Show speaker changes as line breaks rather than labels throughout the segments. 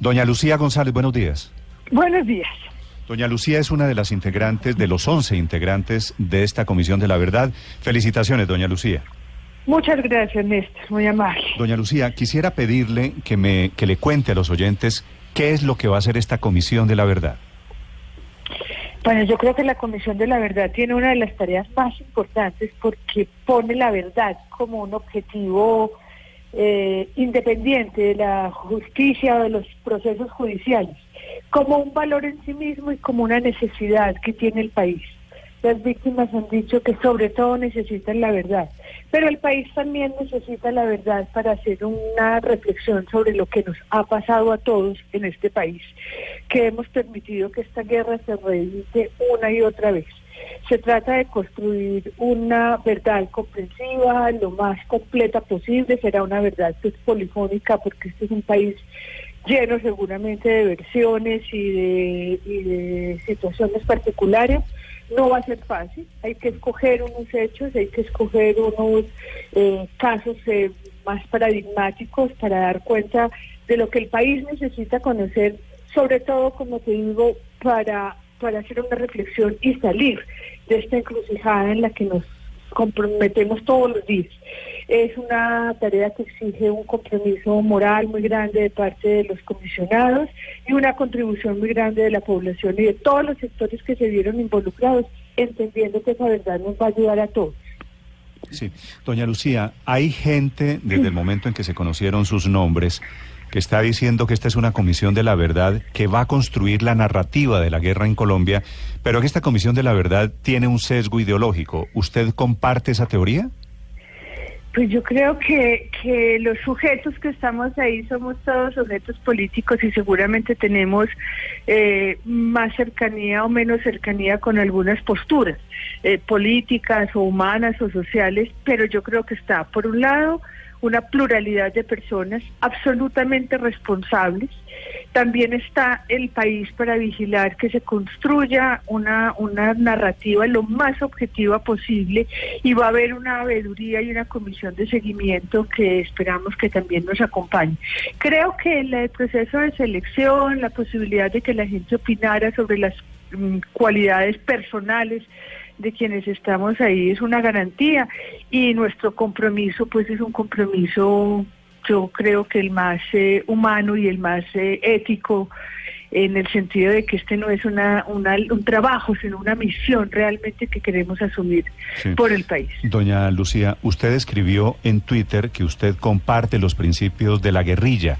Doña Lucía González, buenos días.
Buenos días.
Doña Lucía es una de las integrantes, de los 11 integrantes de esta Comisión de la Verdad. Felicitaciones, doña Lucía.
Muchas gracias, Néstor, muy amable.
Doña Lucía, quisiera pedirle que, me, que le cuente a los oyentes qué es lo que va a hacer esta Comisión de la Verdad.
Bueno, yo creo que la Comisión de la Verdad tiene una de las tareas más importantes porque pone la verdad como un objetivo eh, independiente de la justicia o de los procesos judiciales, como un valor en sí mismo y como una necesidad que tiene el país. Las víctimas han dicho que sobre todo necesitan la verdad, pero el país también necesita la verdad para hacer una reflexión sobre lo que nos ha pasado a todos en este país, que hemos permitido que esta guerra se reedite una y otra vez. Se trata de construir una verdad comprensiva, lo más completa posible, será una verdad que es polifónica porque este es un país lleno seguramente de versiones y de, y de situaciones particulares. No va a ser fácil, hay que escoger unos hechos, hay que escoger unos eh, casos eh, más paradigmáticos para dar cuenta de lo que el país necesita conocer, sobre todo, como te digo, para, para hacer una reflexión y salir de esta encrucijada en la que nos comprometemos todos los días. Es una tarea que exige un compromiso moral muy grande de parte de los comisionados y una contribución muy grande de la población y de todos los sectores que se vieron involucrados, entendiendo que esa verdad nos va a ayudar a todos.
Sí, doña Lucía, hay gente desde el momento en que se conocieron sus nombres que está diciendo que esta es una comisión de la verdad que va a construir la narrativa de la guerra en Colombia, pero que esta comisión de la verdad tiene un sesgo ideológico. ¿Usted comparte esa teoría?
Pues yo creo que, que los sujetos que estamos ahí somos todos sujetos políticos y seguramente tenemos eh, más cercanía o menos cercanía con algunas posturas eh, políticas o humanas o sociales, pero yo creo que está, por un lado, una pluralidad de personas absolutamente responsables. También está el país para vigilar que se construya una, una narrativa lo más objetiva posible y va a haber una veeduría y una comisión de seguimiento que esperamos que también nos acompañe. Creo que el proceso de selección, la posibilidad de que la gente opinara sobre las mm, cualidades personales de quienes estamos ahí es una garantía y nuestro compromiso pues es un compromiso yo creo que el más eh, humano y el más eh, ético en el sentido de que este no es una, un trabajo, sino una misión realmente que queremos asumir por el país.
Doña Lucía, usted escribió en Twitter que usted comparte los principios de la guerrilla.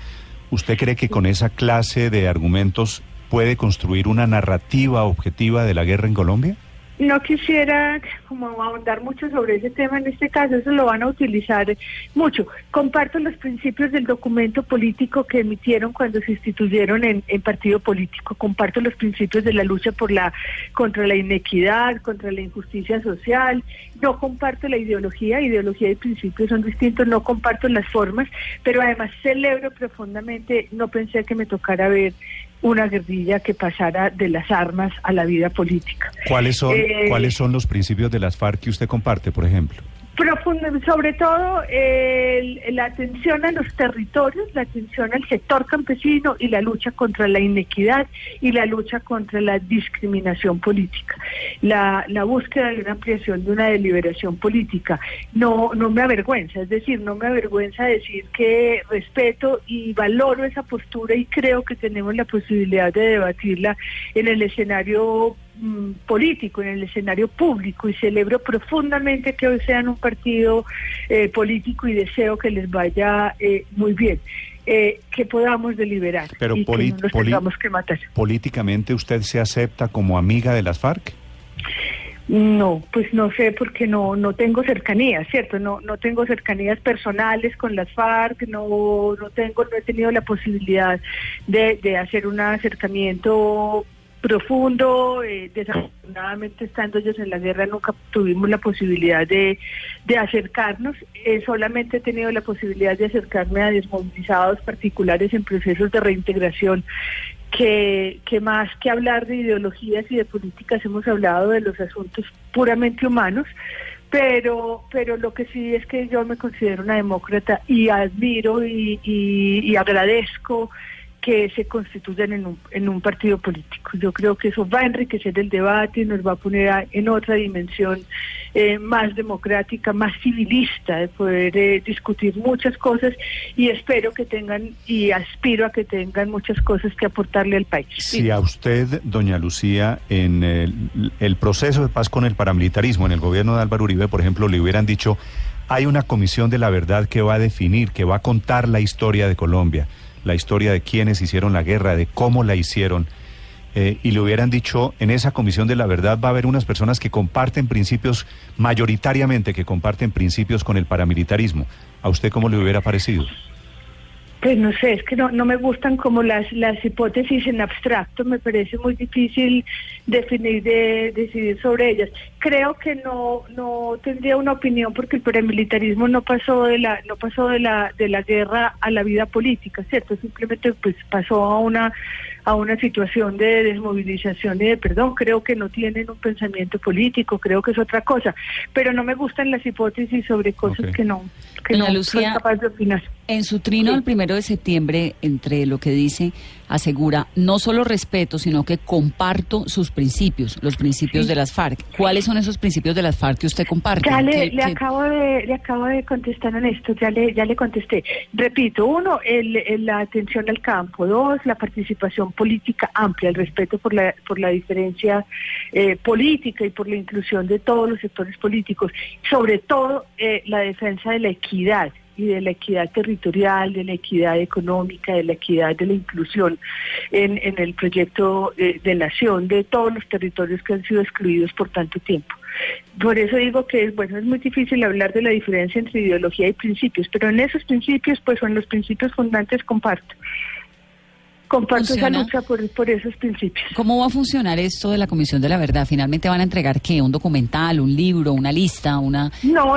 ¿Usted cree que con esa clase de argumentos puede construir una narrativa objetiva de la guerra en Colombia?
No quisiera como ahondar mucho sobre ese tema en este caso, eso lo van a utilizar mucho. Comparto los principios del documento político que emitieron cuando se instituyeron en, partido político, comparto los principios de la lucha por la contra la inequidad, contra la injusticia social, no comparto la ideología, ideología y principios son distintos, no comparto las formas, pero además celebro profundamente, no pensé que me tocara ver una guerrilla que pasara de las armas a la vida política.
¿Cuáles son, eh, ¿cuáles son los principios de las FARC que usted comparte, por ejemplo?
Sobre todo la atención a los territorios, la atención al sector campesino y la lucha contra la inequidad y la lucha contra la discriminación política. La, la búsqueda de una ampliación de una deliberación política. No, no me avergüenza, es decir, no me avergüenza decir que respeto y valoro esa postura y creo que tenemos la posibilidad de debatirla en el escenario Mm, político, en el escenario público y celebro profundamente que hoy sean un partido eh, político y deseo que les vaya eh, muy bien. Eh, que podamos deliberar
Pero
y que no nos tengamos que matar.
¿Políticamente usted se acepta como amiga de las FARC?
No, pues no sé porque no no tengo cercanías, ¿cierto? No no tengo cercanías personales con las FARC, no no tengo no he tenido la posibilidad de, de hacer un acercamiento profundo. Eh, desafortunadamente, estando ellos en la guerra, nunca tuvimos la posibilidad de, de acercarnos. Eh, solamente he tenido la posibilidad de acercarme a desmovilizados particulares en procesos de reintegración. Que, que más que hablar de ideologías y de políticas hemos hablado de los asuntos puramente humanos, pero pero lo que sí es que yo me considero una demócrata y admiro y, y agradezco que se constituyan en un, en un partido político. Yo creo que eso va a enriquecer el debate y nos va a poner en otra dimensión eh, más democrática, más civilista, de poder eh, discutir muchas cosas y espero que tengan y aspiro a que tengan muchas cosas que aportarle al país.
Si a usted, doña Lucía, en el, el proceso de paz con el paramilitarismo, en el gobierno de Álvaro Uribe, por ejemplo, le hubieran dicho, hay una comisión de la verdad que va a definir, que va a contar la historia de Colombia la historia de quienes hicieron la guerra, de cómo la hicieron, eh, y le hubieran dicho, en esa comisión de la verdad va a haber unas personas que comparten principios, mayoritariamente que comparten principios con el paramilitarismo. ¿A usted cómo le hubiera parecido?
Pues no sé, es que no, no me gustan como las, las hipótesis en abstracto, me parece muy difícil definir, de, decidir sobre ellas. Creo que no, no tendría una opinión porque el paramilitarismo no pasó de la, no pasó de la, de la guerra a la vida política, ¿cierto? Simplemente pues pasó a una a una situación de desmovilización y de perdón. Creo que no tienen un pensamiento político, creo que es otra cosa. Pero no me gustan las hipótesis sobre cosas que no, que no soy capaz de opinar.
En su trino el primero de septiembre, entre lo que dice, asegura no solo respeto, sino que comparto sus principios, los principios de las FARC. ¿Cuáles son esos principios de las FARC que usted comparte?
Ya le, le acabo de le acabo de contestar en esto, ya le ya le contesté. Repito, uno, el, la atención al campo, dos, la participación política amplia, el respeto por la por la diferencia eh, política y por la inclusión de todos los sectores políticos, sobre todo eh, la defensa de la equidad y de la equidad territorial, de la equidad económica, de la equidad de la inclusión en, en el proyecto de, nación de todos los territorios que han sido excluidos por tanto tiempo. Por eso digo que bueno, es muy difícil hablar de la diferencia entre ideología y principios, pero en esos principios, pues son los principios fundantes comparto. Comparto esa lucha por, por esos principios.
¿Cómo va a funcionar esto de la Comisión de la Verdad? ¿Finalmente van a entregar qué? ¿Un documental, un libro, una lista? una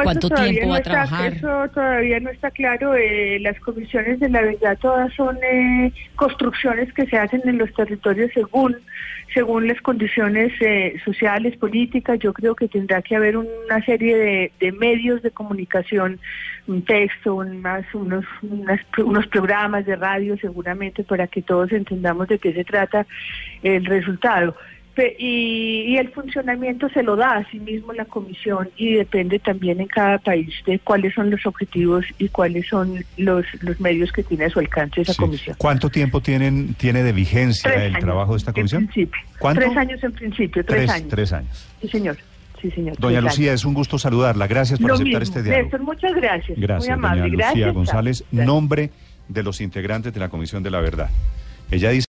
¿Cuánto tiempo
no
va
a
está, trabajar?
Eso todavía no está claro. Eh, las comisiones de la verdad todas son eh, construcciones que se hacen en los territorios según según las condiciones eh, sociales, políticas. Yo creo que tendrá que haber una serie de, de medios de comunicación, un texto, un, más unos, unas, unos programas de radio seguramente para que todos entendamos de qué se trata el resultado. Y, y, el funcionamiento se lo da a sí mismo la comisión y depende también en cada país de cuáles son los objetivos y cuáles son los, los medios que tiene a su alcance esa
Sí.
comisión.
¿Cuánto tiempo tienen, tiene de vigencia
Tres
el
años,
trabajo de esta
en
comisión?
principio.
¿Cuánto?
Tres años en principio, tres,
Tres-
años.
tres años.
Sí, señor. Sí, señor.
Doña Lucía, es un gusto saludarla. Gracias por
Lo
aceptar
mismo.
este diálogo.
Néstor, muchas gracias.
Gracias,
Muy amable.
doña Lucía
Gracias.
González,
Gracias.
nombre de los integrantes de la Comisión de la Verdad. Ella dice